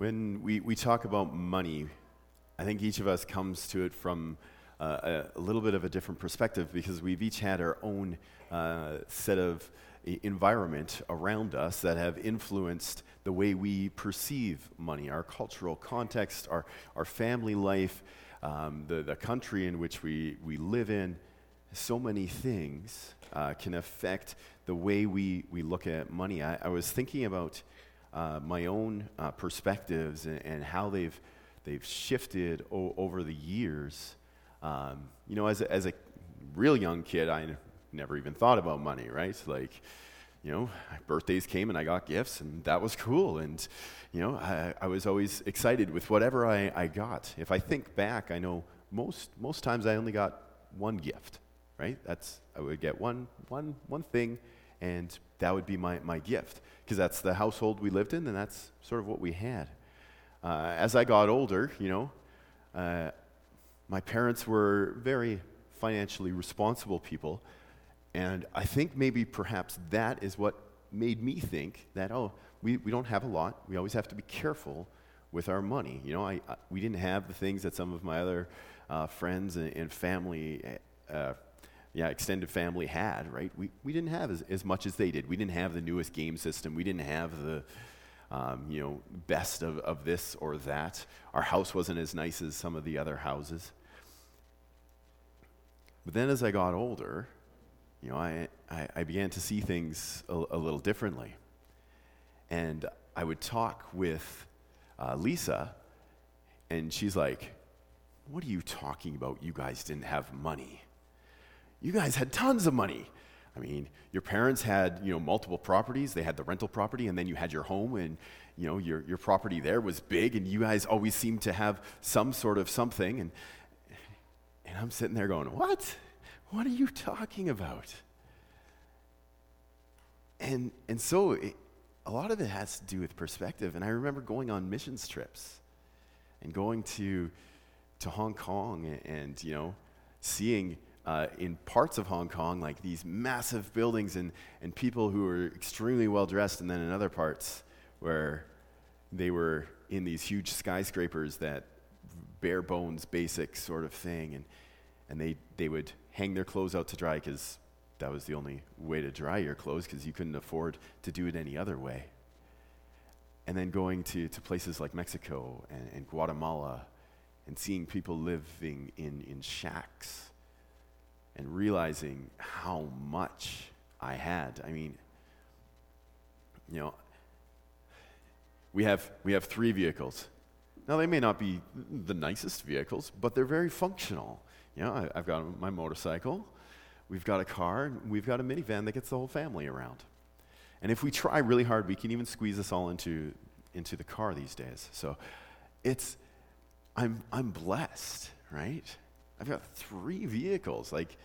When we, we talk about money, I think each of us comes to it from uh, a, a, little bit of a different perspective because we've each had our own uh, set of environment around us that have influenced the way we perceive money, our cultural context, our, our family life, um, the, the country in which we, we live in. So many things uh, can affect the way we, we look at money. I, I was thinking about uh, my own uh, perspectives and, and, how they've, they've shifted o- over the years. Um, you know, as a, as a real young kid, I n- never even thought about money, right? Like, you know, birthdays came and I got gifts, and that was cool. And, you know, I, I was always excited with whatever I, I got. If I think back, I know most, most times I only got one gift, right? That's, I would get one, one, one thing, and that would be my, my gift because that's the household we lived in and that's sort of what we had. Uh, as I got older, you know, uh, my parents were very financially responsible people. And I think maybe perhaps that is what made me think that, oh, we, we don't have a lot. We always have to be careful with our money. You know, I, I we didn't have the things that some of my other uh, friends and, and family uh, yeah, extended family had, right? We, we didn't have as, as much as they did. We didn't have the newest game system. We didn't have the, um, you know, best of, of this or that. Our house wasn't as nice as some of the other houses. But then as I got older, you know, I, I, I began to see things a, a, little differently. And I would talk with uh, Lisa, and she's like, What are you talking about? You guys didn't have money you guys had tons of money. I mean, your parents had, you know, multiple properties. They had the rental property, and then you had your home, and, you know, your, your property there was big, and you guys always seemed to have some sort of something. And, and I'm sitting there going, What? What are you talking about? And, and so it, a lot of it has to do with perspective. And I remember going on missions trips and going to, to Hong Kong and, and you know, seeing uh, in parts of Hong Kong, like these massive buildings and, and people who were extremely well dressed, and then in other parts where they were in these huge skyscrapers that bare bones, basic sort of thing. And, and they, they would hang their clothes out to dry because that was the only way to dry your clothes because you couldn't afford to do it any other way. And then going to, to places like Mexico and, and Guatemala and seeing people living in, in shacks and realizing how much I had. I mean, you know, we have, we have three vehicles. Now, they may not be the nicest vehicles, but they're very functional. You know, I, have got my motorcycle, we've got a car, we've got a minivan that gets the whole family around. And if we try really hard, we can even squeeze us all into, into the car these days. So it's, I'm, I'm blessed, right? I've got three vehicles. Like,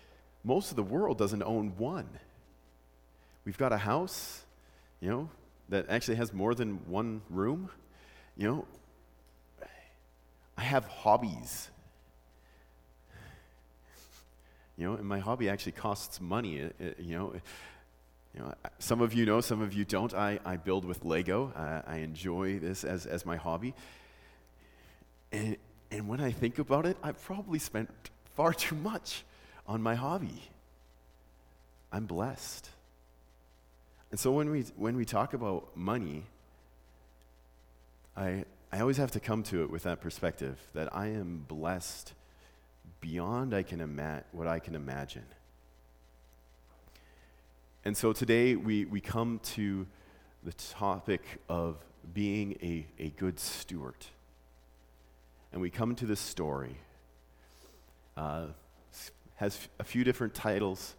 most of the world doesn't own one. We've got a house, you know, that actually has more than one room. You know, I have hobbies. You know, and my hobby actually costs money. It, it, you know, you know, some of you know, some of you don't. I, I build with Lego. I enjoy this as, as my hobby. And, and when I think about it, I've probably spent far too much on my hobby. I'm blessed. And so when we, when we talk about money, I, I always have to come to it with that perspective that I am blessed beyond I can ima- what I can imagine. And so today we, we come to the topic of being a, a good steward. And we come to this story. Uh, has a few different titles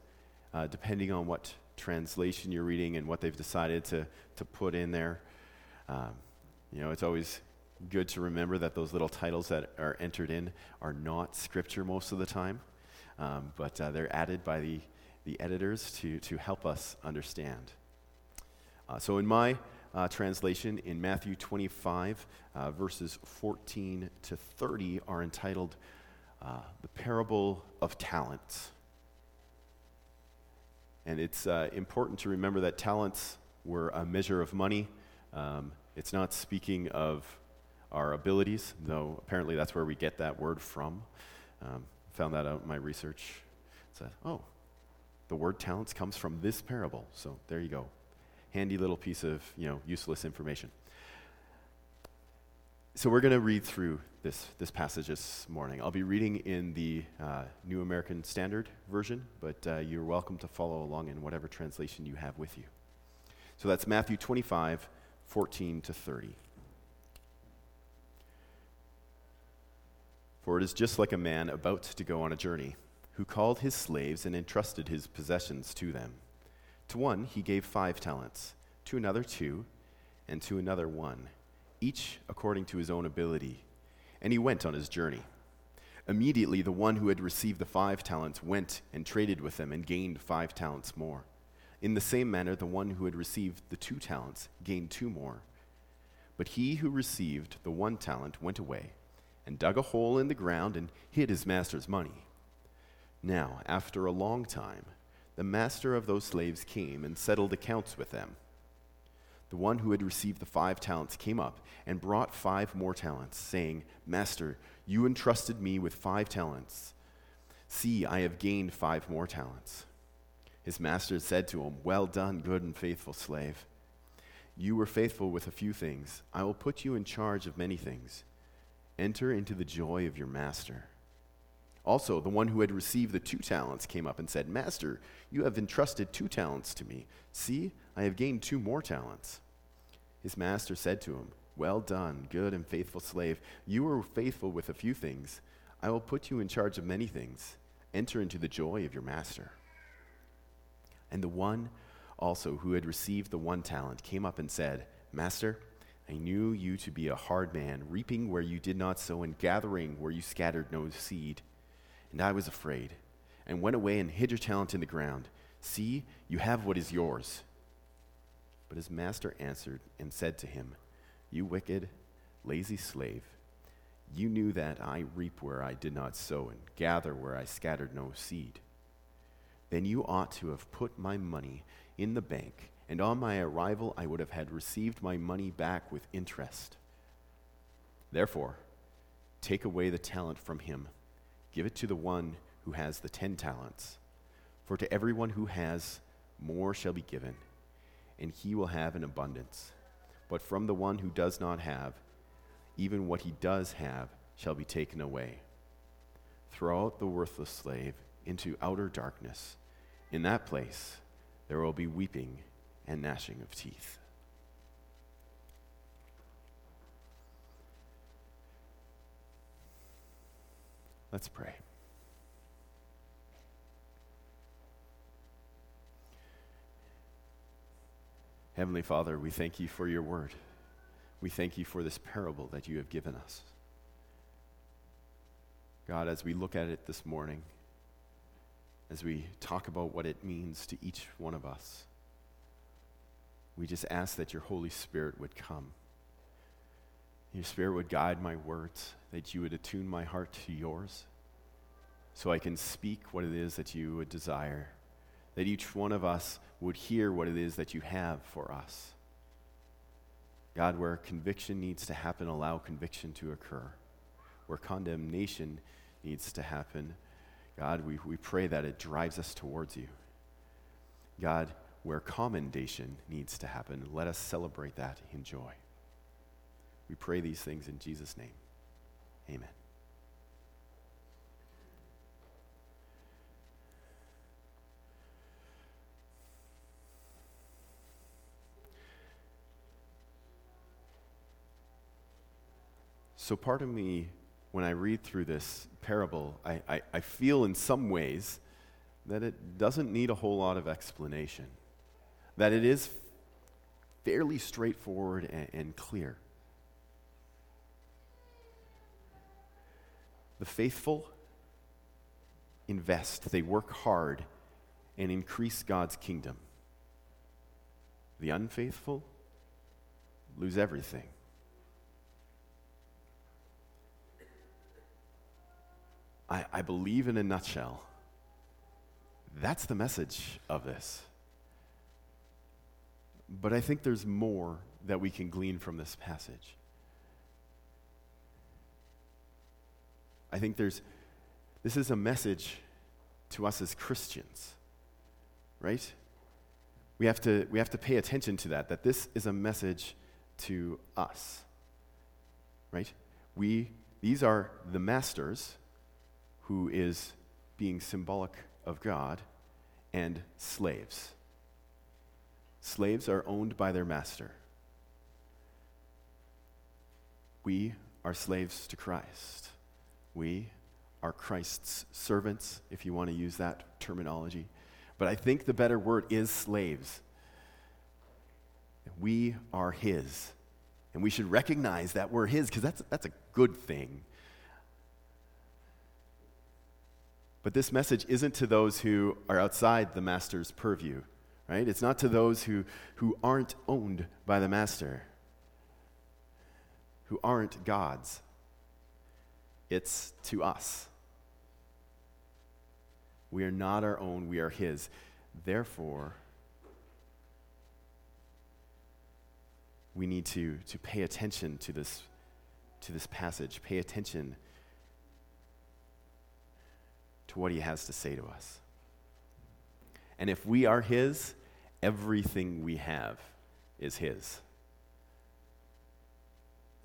uh, depending on what translation you're reading and what they've decided to, to put in there. Um, you know, it's always good to remember that those little titles that are entered in are not scripture most of the time, um, but uh, they're added by the, the editors to, to help us understand. Uh, so, in my uh, translation, in Matthew 25, uh, verses 14 to 30, are entitled uh, the parable of talents. And it's uh, important to remember that talents were a measure of money. Um, it's not speaking of our abilities, though apparently that's where we get that word from. Um, found that out in my research. It said, oh, the word talents comes from this parable. So there you go. Handy little piece of, you know, useless information. So we're going to read through this, this passage this morning. I'll be reading in the uh, New American Standard Version, but uh, you're welcome to follow along in whatever translation you have with you. So that's Matthew 25, 14 to 30. For it is just like a man about to go on a journey, who called his slaves and entrusted his possessions to them. To one he gave five talents, to another two, and to another one, each according to his own ability. And he went on his journey. Immediately the one who had received the five talents went and traded with them and gained five talents more. In the same manner, the one who had received the two talents gained two more. But he who received the one talent went away and dug a hole in the ground and hid his master's money. Now, after a long time, the master of those slaves came and settled accounts with them. The one who had received the five talents came up and brought five more talents, saying, Master, you entrusted me with five talents. See, I have gained five more talents. His master said to him, Well done, good and faithful slave. You were faithful with a few things. I will put you in charge of many things. Enter into the joy of your master. Also, the one who had received the two talents came up and said, Master, you have entrusted two talents to me. See, I have gained two more talents. His master said to him, Well done, good and faithful slave. You were faithful with a few things. I will put you in charge of many things. Enter into the joy of your master. And the one also who had received the one talent came up and said, Master, I knew you to be a hard man, reaping where you did not sow and gathering where you scattered no seed. And I was afraid, and went away and hid your talent in the ground. See, you have what is yours. But his master answered and said to him, You wicked, lazy slave, you knew that I reap where I did not sow and gather where I scattered no seed. Then you ought to have put my money in the bank and on my arrival I would have had received my money back with interest. Therefore, take away the talent from him, give it to the one who has the ten talents. For to everyone who has, more shall be given, and he will have an abundance. But from the one who does not have, even what he does have shall be taken away. Throw out the worthless slave into outer darkness. In that place there will be weeping and gnashing of teeth. Let's pray. Heavenly Father, we thank you for your word. We thank you for this parable that you have given us. God, as we look at it this morning, as we talk about what it means to each one of us, we just ask that your Holy Spirit would come. Your Spirit would guide my words, that you would attune my heart to yours, so I can speak what it is that you would desire, that each one of us would hear what it is that you have for us. God, where conviction needs to happen, allow conviction to occur. Where condemnation needs to happen, God, we, we pray that it drives us towards you. God, where commendation needs to happen, let us celebrate that in joy. We pray these things in Jesus' name. Amen. So, part of me, when I read through this parable, I, I, I, feel in some ways that it doesn't need a whole lot of explanation that it is fairly straightforward and, and clear. The faithful invest, they work hard and increase God's kingdom. The unfaithful lose everything. I, I believe in a nutshell. That's the message of this. But I think there's more that we can glean from this passage. I think there's, this is a message to us as Christians, right? We have to, we have to pay attention to that, that this is a message to us, right? We, these are the masters who is being symbolic of God and slaves. Slaves are owned by their master. We are slaves to Christ. We are Christ's servants, if you want to use that terminology. But I think the better word is slaves. We are His. And we should recognize that we're His because that's, that's a good thing. But this message isn't to those who are outside the Master's purview, right? It's not to those who, who aren't owned by the Master, who aren't God's. It's to us. We are not our own, we are His. Therefore, we need to, to pay attention to this, to this passage, pay attention to what He has to say to us. And if we are His, everything we have is His.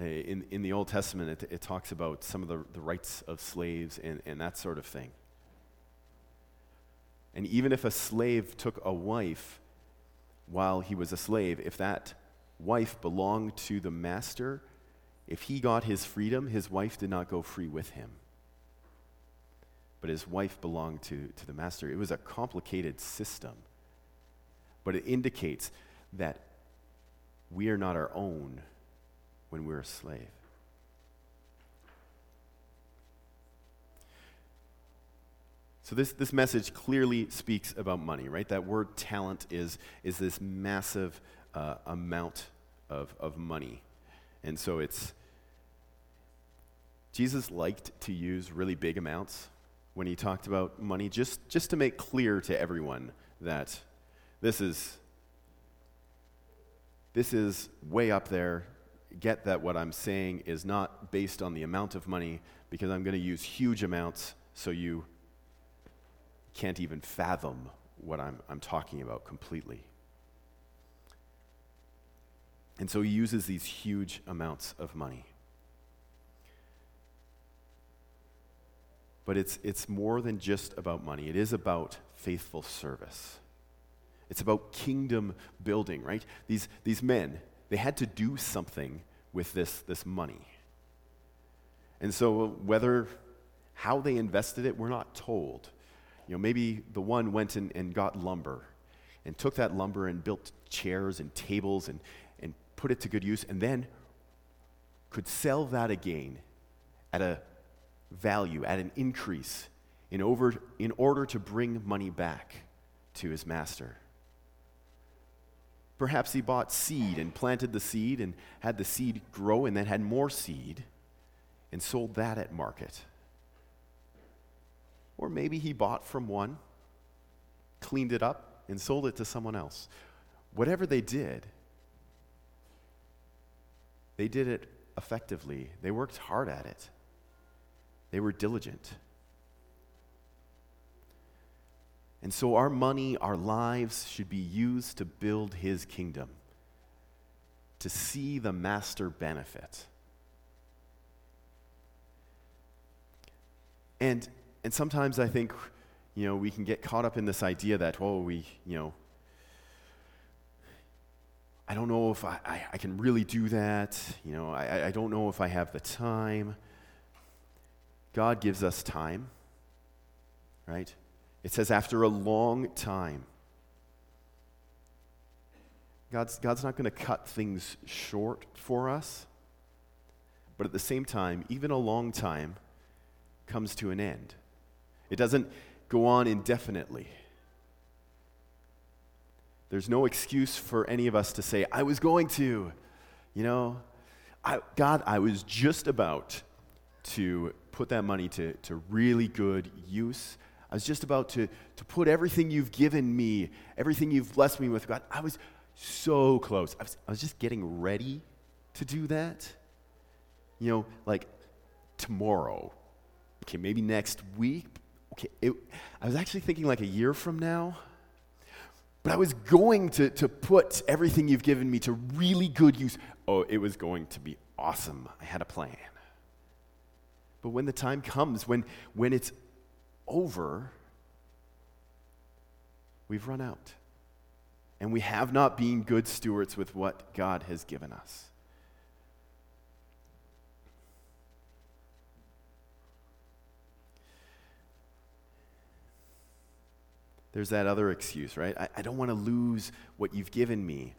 Uh, in, in the Old Testament, it, it talks about some of the, the rights of slaves and, and that sort of thing. And even if a slave took a wife while he was a slave, if that wife belonged to the master, if he got his freedom, his wife did not go free with him. But his wife belonged to, to the master. It was a complicated system. But it indicates that we are not our own when we're a slave. So this, this message clearly speaks about money, right? That word talent is, is this massive uh, amount of, of money. And so it's, Jesus liked to use really big amounts when he talked about money, just, just to make clear to everyone that this is, this is way up there. Get that what I'm saying is not based on the amount of money because I'm going to use huge amounts so you can't even fathom what I'm, I'm talking about completely. And so he uses these huge amounts of money. But it's, it's more than just about money, it is about faithful service. It's about kingdom building, right? These, these men, they had to do something with this, this money. And so, whether how they invested it, we're not told. You know, maybe the one went and, and got lumber and took that lumber and built chairs and tables and, and put it to good use, and then could sell that again at a value, at an increase, in, over, in order to bring money back to his master. Perhaps he bought seed and planted the seed and had the seed grow and then had more seed and sold that at market. Or maybe he bought from one, cleaned it up, and sold it to someone else. Whatever they did, they did it effectively. They worked hard at it, they were diligent. And so, our money, our lives should be used to build his kingdom, to see the master benefit. And and sometimes I think, you know, we can get caught up in this idea that, oh, we, you know, I don't know if I, I, I can really do that. You know, I, I don't know if I have the time. God gives us time, right? It says, after a long time. God's, God's not going to cut things short for us. But at the same time, even a long time comes to an end. It doesn't go on indefinitely. There's no excuse for any of us to say, I was going to, you know, I, God, I was just about to put that money to, to really good use. I was just about to, to put everything you've given me, everything you've blessed me with, God, I was so close. I was, I was just getting ready to do that. You know, like tomorrow, okay, maybe next week. Okay, it, I was actually thinking like a year from now. But I was going to, to put everything you've given me to really good use. Oh, it was going to be awesome. I had a plan. But when the time comes, when, when it's over, we've run out. And we have not been good stewards with what God has given us. There's that other excuse, right? I, I don't want to lose what you've given me.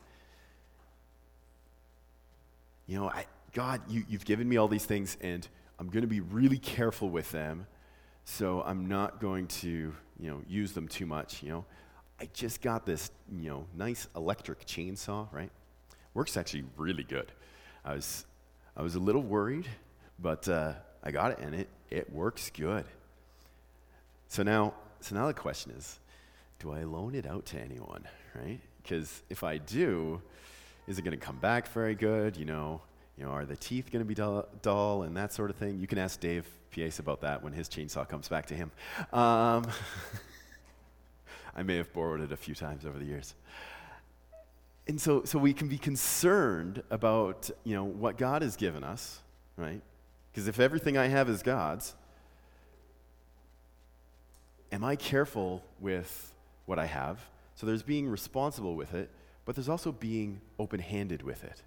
You know, I, God, you, you've given me all these things, and I'm going to be really careful with them, so I'm not going to, you know, use them too much, you know. I just got this, you know, nice electric chainsaw, right? Works actually really good. I was, I was a little worried, but uh, I got it, and it, it works good. So now, so now the question is, do I loan it out to anyone, right? Because if I do, is it going to come back very good? You know, you know, are the teeth going to be dull, dull, and that sort of thing? You can ask Dave Pace about that when his chainsaw comes back to him. Um, I may have borrowed it a few times over the years. And so, so we can be concerned about, you know, what God has given us, right? Because if everything I have is God's, am I careful with what I have. So there's being responsible with it, but there's also being open handed with it.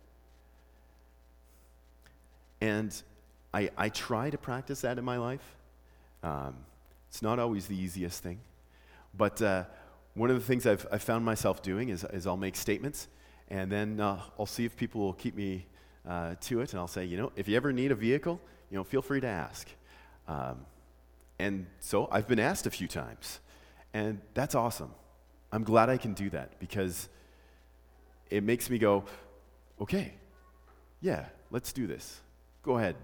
And I, I try to practice that in my life. Um, it's not always the easiest thing. But uh, one of the things I've, I've, found myself doing is, is I'll make statements, and then uh, I'll see if people will keep me uh, to it, and I'll say, you know, if you ever need a vehicle, you know, feel free to ask. Um, and so I've been asked a few times. And that's awesome. I'm glad I can do that because it makes me go, okay, yeah, let's do this. Go ahead,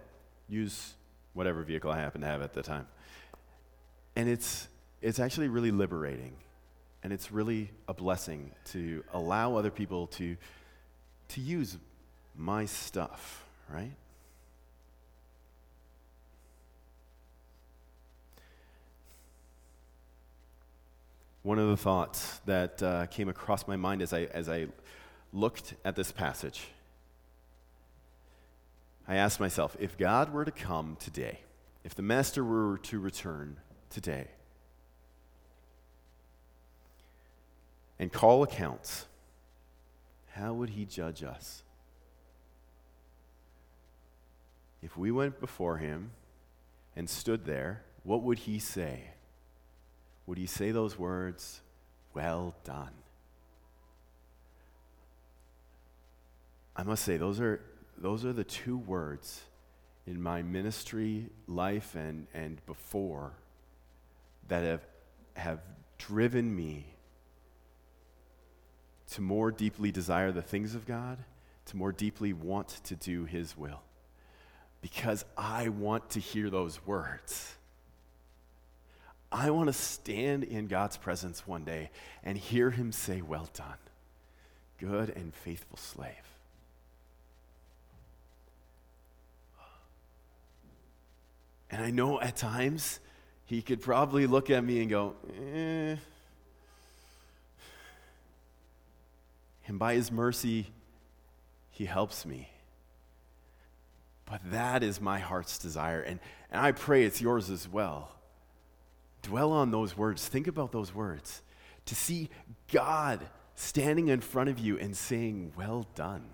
use whatever vehicle I happen to have at the time. And it's, it's actually really liberating. And it's really a blessing to allow other people to, to use my stuff, right? one of the thoughts that uh, came across my mind as I, as I looked at this passage. I asked myself if God were to come today, if the Master were to return today, and call accounts, how would he judge us? If we went before him and stood there, what would he say? would he say those words, Well done? I must say, those are, those are the two words in my ministry life and, and before that have, have driven me to more deeply desire the things of God, to more deeply want to do His will. Because I want to hear those words. I want to stand in God's presence one day and hear him say, Well done, good and faithful slave. And I know at times he could probably look at me and go, eh. And by his mercy, he helps me. But that is my heart's desire. And, and I pray it's yours as well Dwell on those words. Think about those words. To see God standing in front of you and saying, Well done.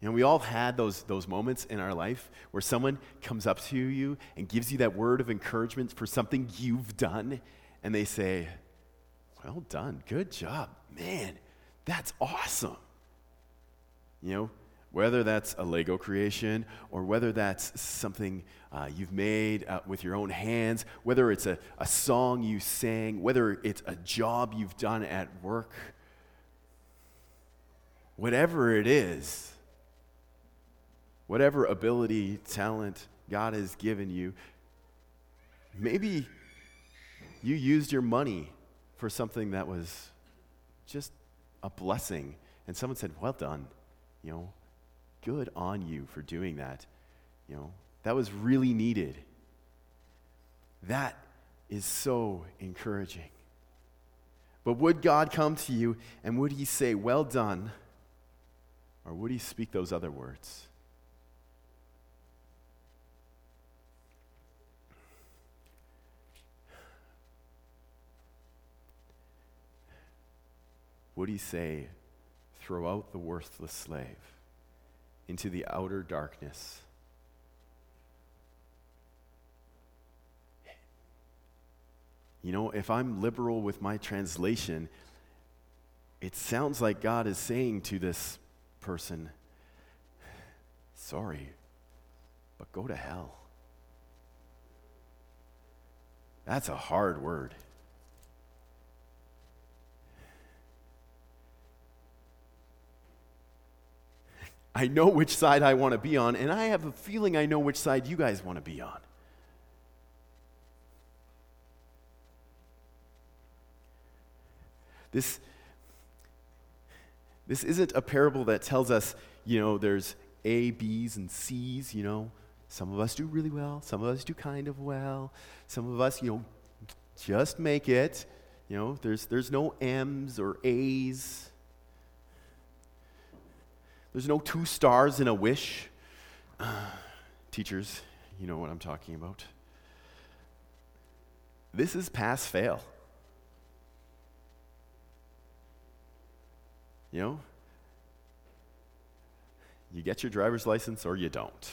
You know, we all had those, those moments in our life where someone comes up to you and gives you that word of encouragement for something you've done, and they say, Well done, good job. Man, that's awesome. You know, whether that's a Lego creation or whether that's something uh, you've made uh, with your own hands, whether it's a, a song you sang, whether it's a job you've done at work, whatever it is, whatever ability, talent God has given you, maybe you used your money for something that was just a blessing, and someone said, Well done, you know good on you for doing that. You know, that was really needed. That is so encouraging. But would God come to you and would he say, Well done? Or would he speak those other words? Would he say, Throw out the worthless slave into the outer darkness? You know, if I'm liberal with my translation, it sounds like God is saying to this person, Sorry, but go to hell. That's a hard word. I know which side I want to be on, and I have a feeling I know which side you guys want to be on. This, this isn't a parable that tells us, you know, there's A, B's, and C's, you know. Some of us do really well, some of us do kind of well, some of us, you know, just make it. You know, there's, there's no M's or A's. There's no two stars in a wish. Uh, teachers, you know what I'm talking about. This is pass fail. You know, you get your driver's license or you don't.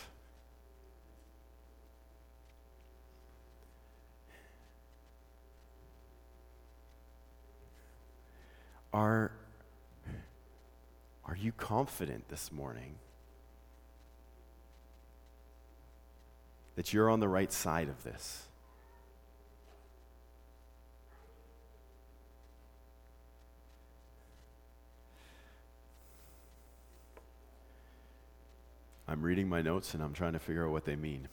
Are, are you confident this morning that you're on the right side of this? I'm reading my notes and I'm trying to figure out what they mean.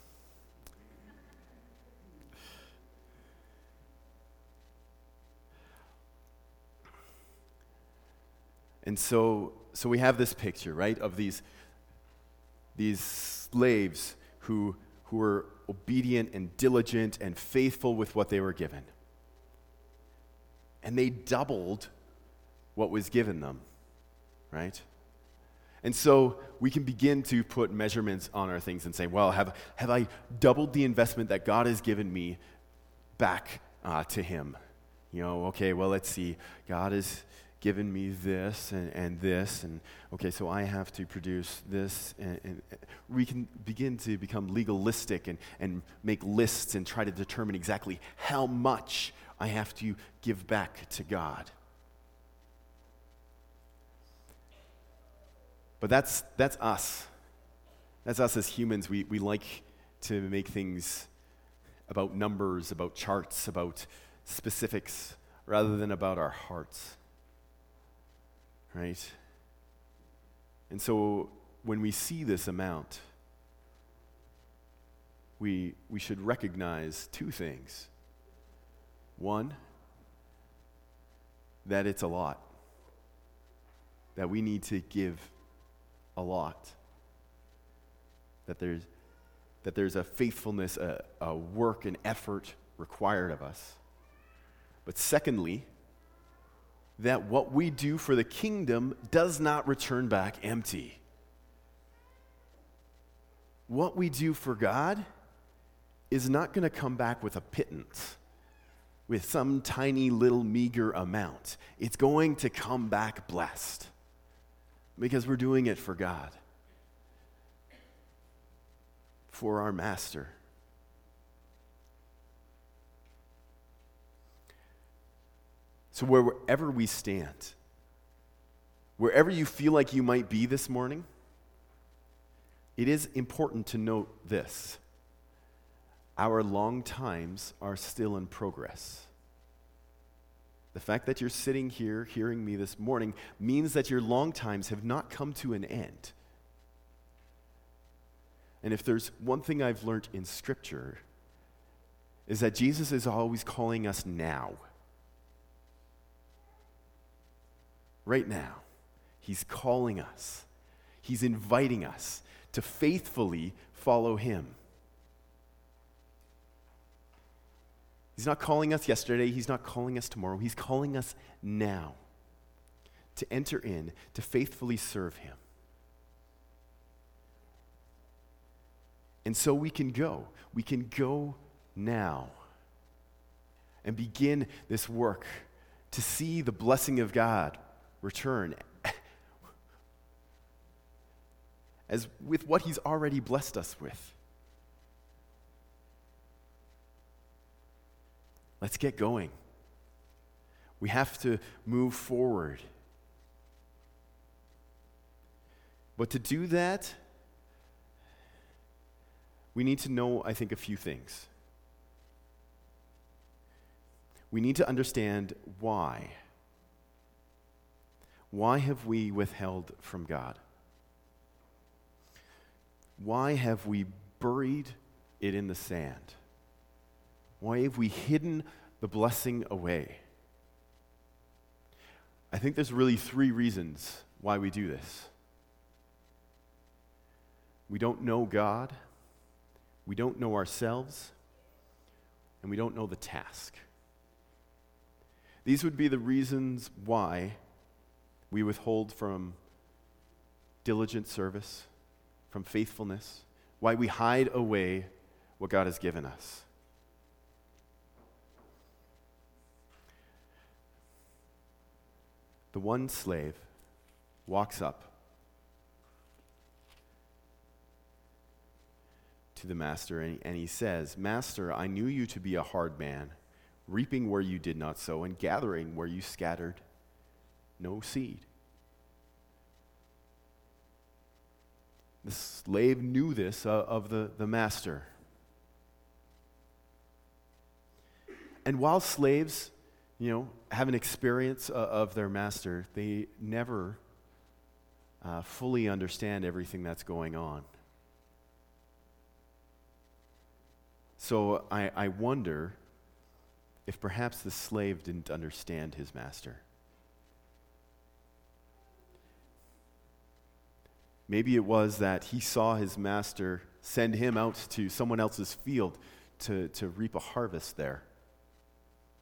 And so, so we have this picture, right, of these, these slaves who, who were obedient and diligent and faithful with what they were given. And they doubled what was given them, right? And so we can begin to put measurements on our things and say, well, have, have I doubled the investment that God has given me back uh, to Him? You know, okay, well, let's see. God has given me this and, and this, and okay, so I have to produce this. And, and we can begin to become legalistic and, and make lists and try to determine exactly how much I have to give back to God. But that's, that's us. That's us as humans. We, we like to make things about numbers, about charts, about specifics, rather than about our hearts. Right? And so when we see this amount, we, we should recognize two things. One, that it's a lot, that we need to give a lot. That there's, that there's a faithfulness, a, a work, and effort required of us. But secondly, that what we do for the kingdom does not return back empty. What we do for God is not going to come back with a pittance, with some tiny little meager amount. It's going to come back blessed because we're doing it for God, for our Master. So, wherever we stand, wherever you feel like you might be this morning, it is important to note this our long times are still in progress. The fact that you're sitting here hearing me this morning means that your long times have not come to an end. And if there's one thing I've learned in Scripture, is that Jesus is always calling us now. Right now, He's calling us. He's inviting us to faithfully follow Him. He's not calling us yesterday, He's not calling us tomorrow, He's calling us now to enter in, to faithfully serve Him. And so we can go. We can go now and begin this work to see the blessing of God return as with what he's already blessed us with. Let's get going. We have to move forward. But to do that, we need to know, I think, a few things. We need to understand why. Why have we withheld from God? Why have we buried it in the sand? Why have we hidden the blessing away? I think there's really three reasons why we do this. We don't know God, we don't know ourselves, and we don't know the task. These would be the reasons why we withhold from diligent service, from faithfulness, why we hide away what God has given us. The one slave walks up to the master and, he says, Master, I knew you to be a hard man reaping where you did not sow, and gathering where you scattered no seed. The slave knew this uh, of the, the master. And while slaves, you know, have an experience uh, of their master, they never uh, fully understand everything that's going on. So I, I wonder if perhaps the slave didn't understand his master. Maybe it was that he saw his master send him out to someone else's field to, to reap a harvest there.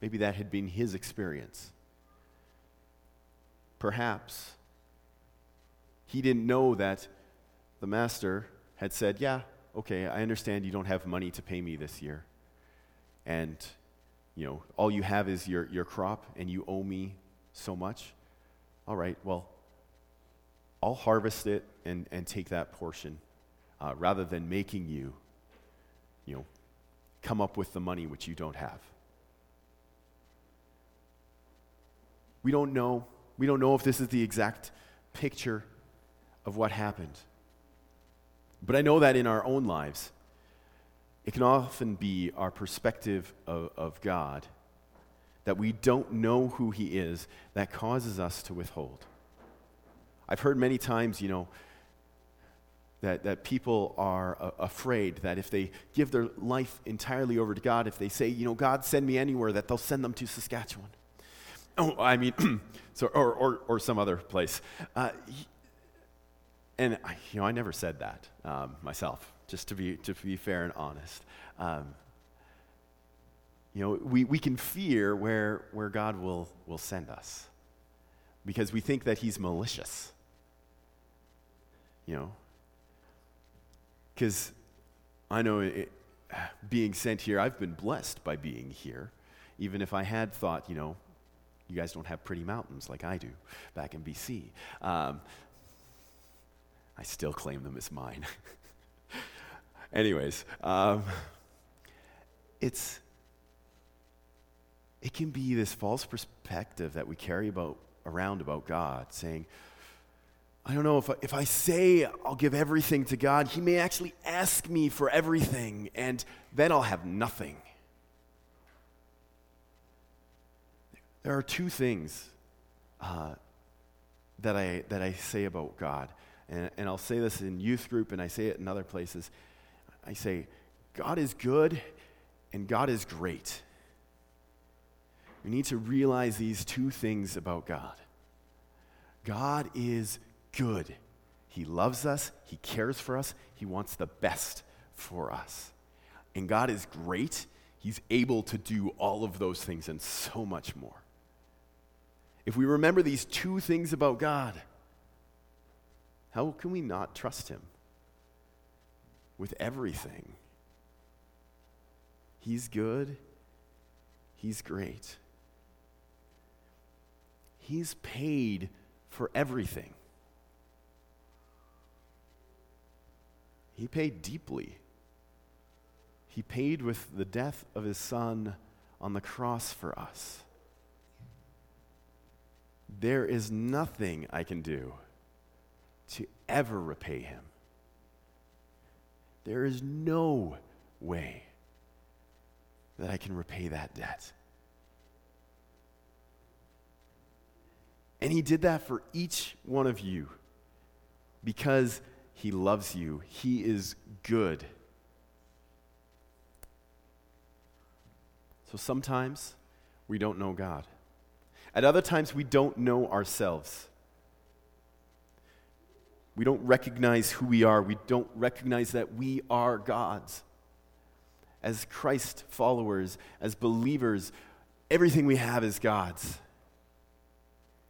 Maybe that had been his experience. Perhaps he didn't know that the master had said, Yeah, okay, I understand you don't have money to pay me this year. And you know, all you have is your, your crop and you owe me so much. All right, well, I'll harvest it and, and take that portion uh, rather than making you, you know, come up with the money which you don't have. We don't know. We don't know if this is the exact picture of what happened. But I know that in our own lives, it can often be our perspective of, of God that we don't know who He is that causes us to withhold. I've heard many times, you know, that, that people are uh, afraid that if they give their life entirely over to God, if they say, you know, God, send me anywhere, that they'll send them to Saskatchewan. Oh, I mean, so, or, or, or some other place. Uh, and, I, you know, I never said that um, myself just to be, to be fair and honest. Um, you know, we, we can fear where, where God will, will send us because we think that He's malicious. You know, because I know it, being sent here, I've been blessed by being here, even if I had thought, you know, you guys don't have pretty mountains like I do back in BC. Um, I still claim them as mine. Anyways, um, it's it can be this false perspective that we carry about around about God, saying, I don't know if I, if I say I'll give everything to God, He may actually ask me for everything, and then I'll have nothing. There are two things uh, that I that I say about God, and, and I'll say this in youth group, and I say it in other places. I say, God is good and God is great. We need to realize these two things about God God is good, He loves us, He cares for us, He wants the best for us. And God is great. He's able to do all of those things and so much more. If we remember these two things about God, how can we not trust Him with everything? He's good, He's great. He's paid for everything. He paid deeply. He paid with the death of his son on the cross for us. There is nothing I can do to ever repay him. There is no way that I can repay that debt. And he did that for each one of you because he loves you. He is good. So sometimes we don't know God. At other times, we don't know ourselves. We don't recognize who we are. We don't recognize that we are God's. As Christ followers, as believers, everything we have is God's.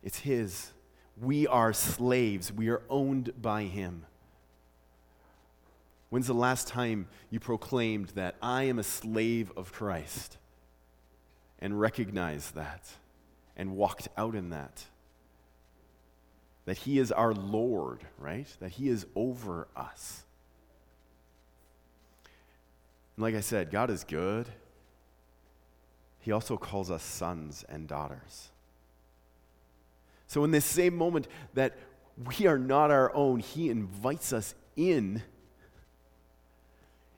It's His. We are slaves. We are owned by Him. When's the last time you proclaimed that I am a slave of Christ and recognized that and walked out in that? That He is our Lord, right? That He is over us. And like I said, God is good. He also calls us sons and daughters. So, in this same moment that we are not our own, He invites us in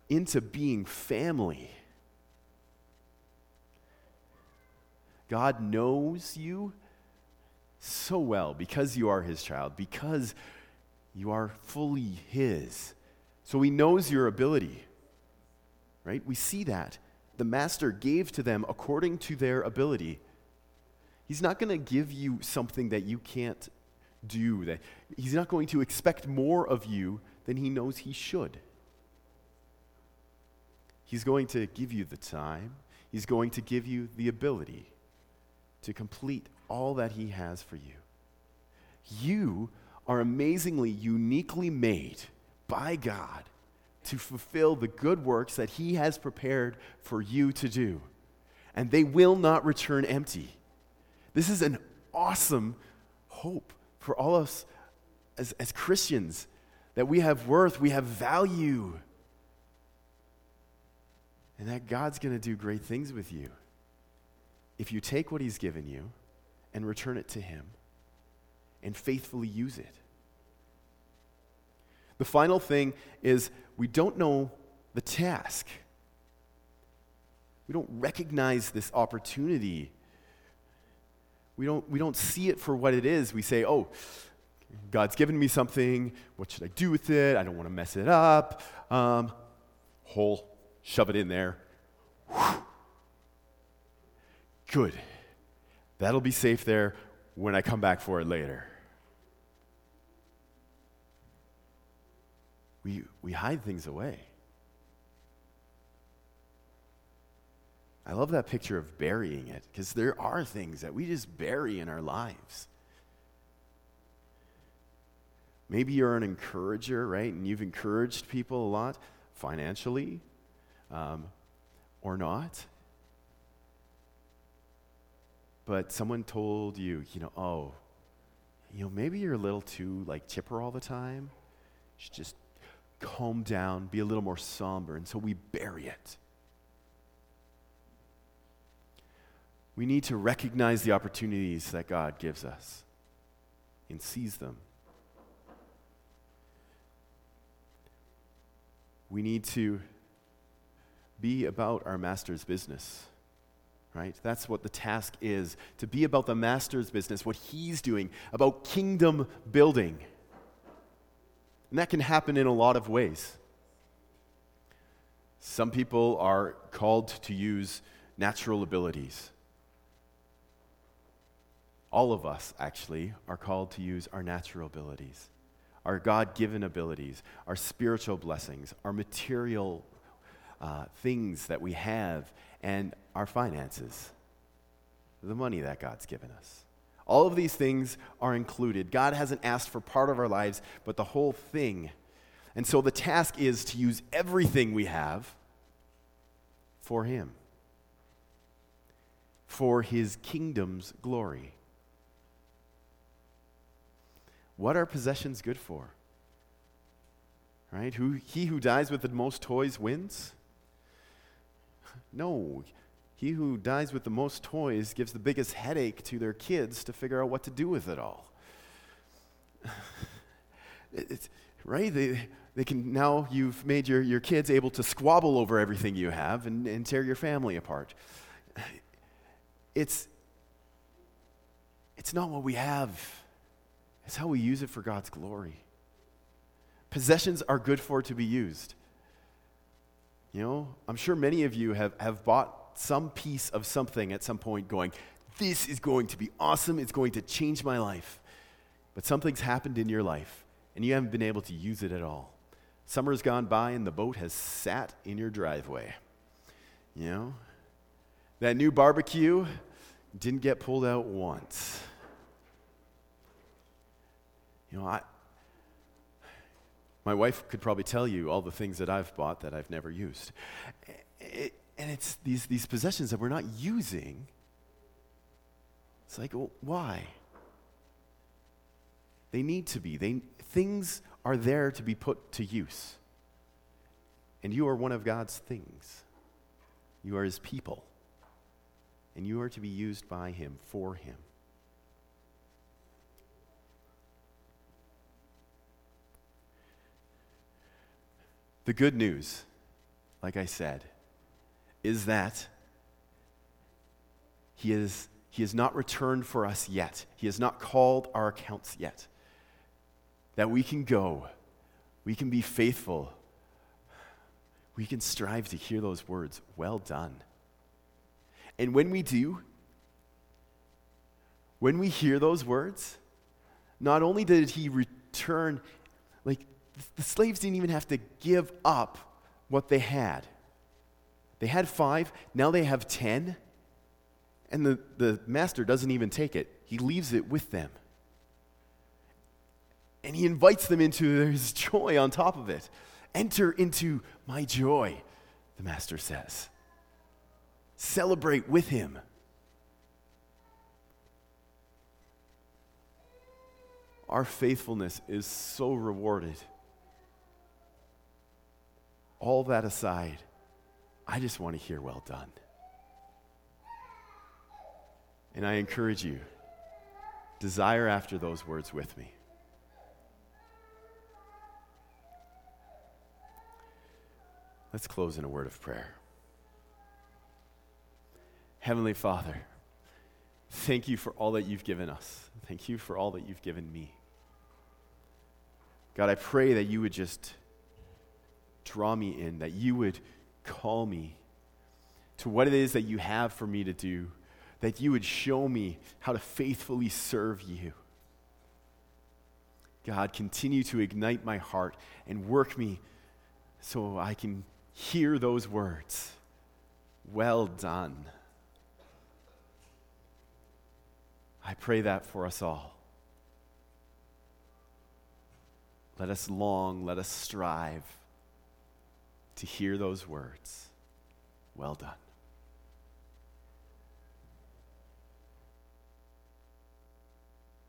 into being family. God knows you so well because you are his child, because you are fully his. So he knows your ability, right? We see that. The master gave to them according to their ability. He's not going to give you something that you can't do. That he's not going to expect more of you than he knows he should. He's going to give you the time, He's going to give you the ability to complete all that He has for you. You are amazingly, uniquely made by God to fulfill the good works that He has prepared for you to do. And they will not return empty. This is an awesome hope for all of us as, as Christians that we have worth, we have value and that God's going to do great things with you if you take what He's given you and return it to Him and faithfully use it. The final thing is we don't know the task. We don't recognize this opportunity. We don't, we don't see it for what it is. We say, oh, God's given me something. What should I do with it? I don't want to mess it up. Um, whole shove it in there. Whew. Good. That'll be safe there when I come back for it later. We, we hide things away. I love that picture of burying it because there are things that we just bury in our lives. Maybe you're an encourager, right? And you've encouraged people a lot financially, um, or not. But someone told you, you know, oh, you know, maybe you're a little too like chipper all the time. You should just calm down, be a little more somber. And so we bury it. We need to recognize the opportunities that God gives us and seize them. We need to be about our master's business. Right? That's what the task is to be about the master's business, what he's doing, about kingdom building. And that can happen in a lot of ways. Some people are called to use natural abilities. All of us, actually, are called to use our natural abilities. our God given abilities, our spiritual blessings, our material uh, things that we have, and our finances, the money that God's given us. All of these things are included. God hasn't asked for part of our lives, but the whole thing. And so the task is to use everything we have for Him, for His kingdom's glory. What are possessions good for? Right? Who, he who dies with the most toys wins? No. He who dies with the most toys gives the biggest headache to their kids to figure out what to do with it all. It's, right? They, they can now you've made your, your kids able to squabble over everything you have and, and tear your family apart. It's, it's not what we have, it's how we use it for God's glory. Possessions are good for to be used. You know, I'm sure many of you have, have bought some piece of something at some point going, This is going to be awesome. It's going to change my life. But something's happened in your life, and you haven't been able to use it at all. Summer's gone by, and the boat has sat in your driveway. You know? That new barbecue didn't get pulled out once. You know, I, my wife could probably tell you all the things that I've bought that I've never used. And it's these, these possessions that we're not using. It's like, well, why? They need to be. They, things are there to be put to use. And you are one of God's things. You are his people. And you are to be used by him for him. The good news, like I said, is that he, is, he has not returned for us yet. He has not called our accounts yet. That we can go, we can be faithful, we can strive to hear those words, well done. And when we do, when we hear those words, not only did he return, like the slaves didn't even have to give up what they had. They had five, now they have ten. And the, the master doesn't even take it, he leaves it with them. And he invites them into his joy on top of it. Enter into my joy, the master says. Celebrate with him. Our faithfulness is so rewarded. All that aside, I just want to hear, well done. And I encourage you, desire after those words with me. Let's close in a word of prayer. Heavenly Father, thank you for all that you've given us. Thank you for all that you've given me. God, I pray that you would just draw me in, that you would call me to what it is that you have for me to do, that you would show me how to faithfully serve you. God, continue to ignite my heart and work me so I can hear those words. Well done. I pray that for us all. Let us long, let us strive to hear those words. Well done.